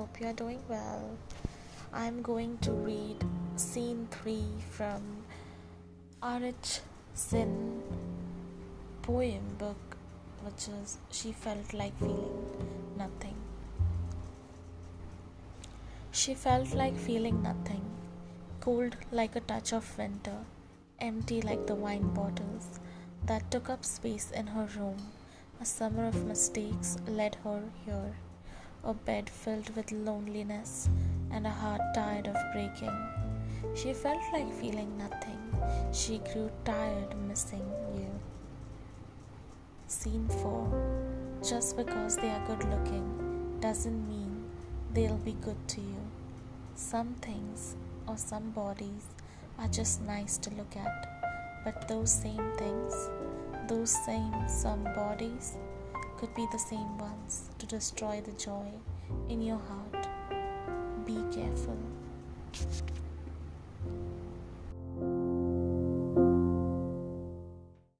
hope you're doing well. I'm going to read scene 3 from R.H. Sin poem book, which is She Felt Like Feeling Nothing. She felt like feeling nothing, cold like a touch of winter, empty like the wine bottles that took up space in her room. A summer of mistakes led her here a bed filled with loneliness and a heart tired of breaking. She felt like feeling nothing. She grew tired missing you. Scene 4 Just because they are good looking doesn't mean they'll be good to you. Some things or some bodies are just nice to look at, but those same things, those same some bodies, could be the same ones to destroy the joy in your heart. Be careful.